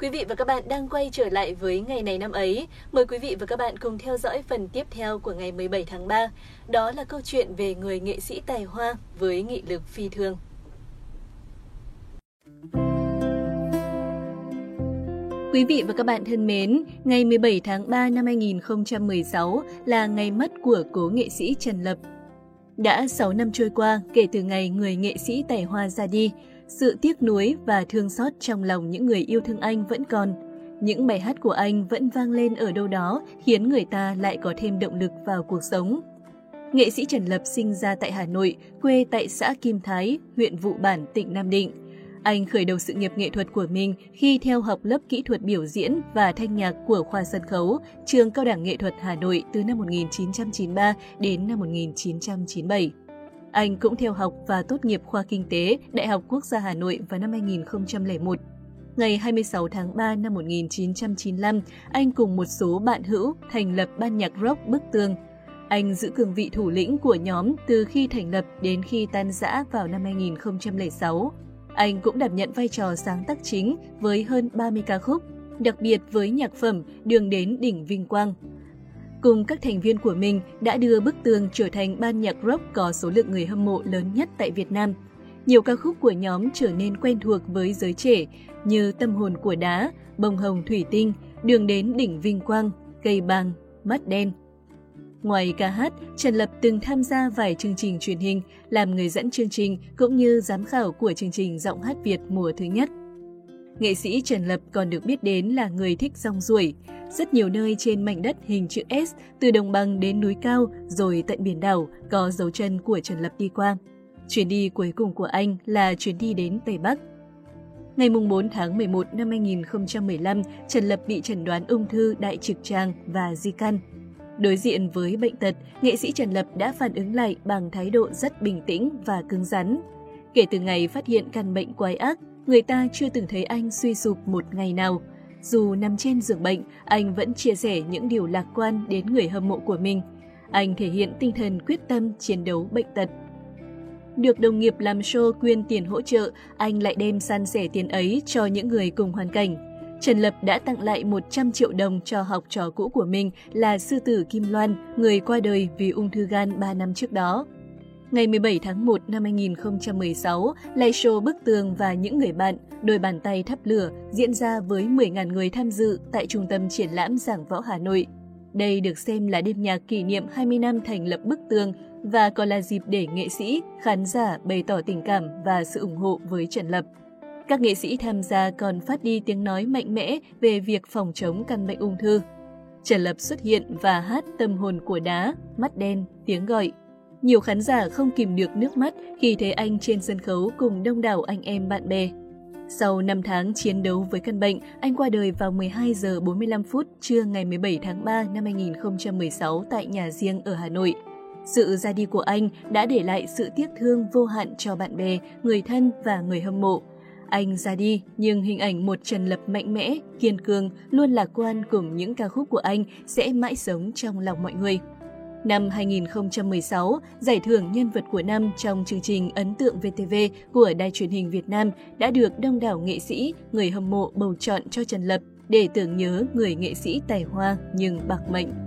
Quý vị và các bạn đang quay trở lại với ngày này năm ấy. Mời quý vị và các bạn cùng theo dõi phần tiếp theo của ngày 17 tháng 3. Đó là câu chuyện về người nghệ sĩ tài hoa với nghị lực phi thường. Quý vị và các bạn thân mến, ngày 17 tháng 3 năm 2016 là ngày mất của cố nghệ sĩ Trần Lập. Đã 6 năm trôi qua kể từ ngày người nghệ sĩ tài hoa ra đi, sự tiếc nuối và thương xót trong lòng những người yêu thương anh vẫn còn. Những bài hát của anh vẫn vang lên ở đâu đó khiến người ta lại có thêm động lực vào cuộc sống. Nghệ sĩ Trần Lập sinh ra tại Hà Nội, quê tại xã Kim Thái, huyện Vụ Bản, tỉnh Nam Định. Anh khởi đầu sự nghiệp nghệ thuật của mình khi theo học lớp kỹ thuật biểu diễn và thanh nhạc của khoa sân khấu, trường Cao đẳng Nghệ thuật Hà Nội từ năm 1993 đến năm 1997. Anh cũng theo học và tốt nghiệp khoa kinh tế Đại học Quốc gia Hà Nội vào năm 2001. Ngày 26 tháng 3 năm 1995, anh cùng một số bạn hữu thành lập ban nhạc rock Bức Tường. Anh giữ cương vị thủ lĩnh của nhóm từ khi thành lập đến khi tan rã vào năm 2006. Anh cũng đảm nhận vai trò sáng tác chính với hơn 30 ca khúc, đặc biệt với nhạc phẩm Đường đến đỉnh Vinh Quang cùng các thành viên của mình đã đưa Bức Tường trở thành ban nhạc rock có số lượng người hâm mộ lớn nhất tại Việt Nam. Nhiều ca khúc của nhóm trở nên quen thuộc với giới trẻ như Tâm hồn của đá, Bông hồng thủy tinh, Đường đến đỉnh vinh quang, Cây bàng, Mắt đen. Ngoài ca hát, Trần Lập từng tham gia vài chương trình truyền hình, làm người dẫn chương trình cũng như giám khảo của chương trình Giọng hát Việt mùa thứ nhất. Nghệ sĩ Trần Lập còn được biết đến là người thích rong ruổi. Rất nhiều nơi trên mảnh đất hình chữ S, từ đồng bằng đến núi cao rồi tận biển đảo có dấu chân của Trần Lập đi qua. Chuyến đi cuối cùng của anh là chuyến đi đến Tây Bắc. Ngày 4 tháng 11 năm 2015, Trần Lập bị chẩn đoán ung thư đại trực tràng và di căn. Đối diện với bệnh tật, nghệ sĩ Trần Lập đã phản ứng lại bằng thái độ rất bình tĩnh và cứng rắn. Kể từ ngày phát hiện căn bệnh quái ác, người ta chưa từng thấy anh suy sụp một ngày nào. Dù nằm trên giường bệnh, anh vẫn chia sẻ những điều lạc quan đến người hâm mộ của mình. Anh thể hiện tinh thần quyết tâm chiến đấu bệnh tật. Được đồng nghiệp làm show quyên tiền hỗ trợ, anh lại đem san sẻ tiền ấy cho những người cùng hoàn cảnh. Trần Lập đã tặng lại 100 triệu đồng cho học trò cũ của mình là sư tử Kim Loan, người qua đời vì ung thư gan 3 năm trước đó. Ngày 17 tháng 1 năm 2016, live show Bức Tường và những người bạn, đôi bàn tay thắp lửa diễn ra với 10.000 người tham dự tại Trung tâm Triển lãm Giảng Võ Hà Nội. Đây được xem là đêm nhạc kỷ niệm 20 năm thành lập Bức Tường và còn là dịp để nghệ sĩ, khán giả bày tỏ tình cảm và sự ủng hộ với Trần Lập. Các nghệ sĩ tham gia còn phát đi tiếng nói mạnh mẽ về việc phòng chống căn bệnh ung thư. Trần Lập xuất hiện và hát tâm hồn của đá, mắt đen, tiếng gọi nhiều khán giả không kìm được nước mắt khi thấy anh trên sân khấu cùng đông đảo anh em bạn bè. Sau 5 tháng chiến đấu với căn bệnh, anh qua đời vào 12 giờ 45 phút trưa ngày 17 tháng 3 năm 2016 tại nhà riêng ở Hà Nội. Sự ra đi của anh đã để lại sự tiếc thương vô hạn cho bạn bè, người thân và người hâm mộ. Anh ra đi, nhưng hình ảnh một Trần Lập mạnh mẽ, kiên cường, luôn lạc quan cùng những ca khúc của anh sẽ mãi sống trong lòng mọi người. Năm 2016, giải thưởng nhân vật của năm trong chương trình Ấn tượng VTV của Đài truyền hình Việt Nam đã được đông đảo nghệ sĩ, người hâm mộ bầu chọn cho Trần Lập để tưởng nhớ người nghệ sĩ tài hoa nhưng bạc mệnh.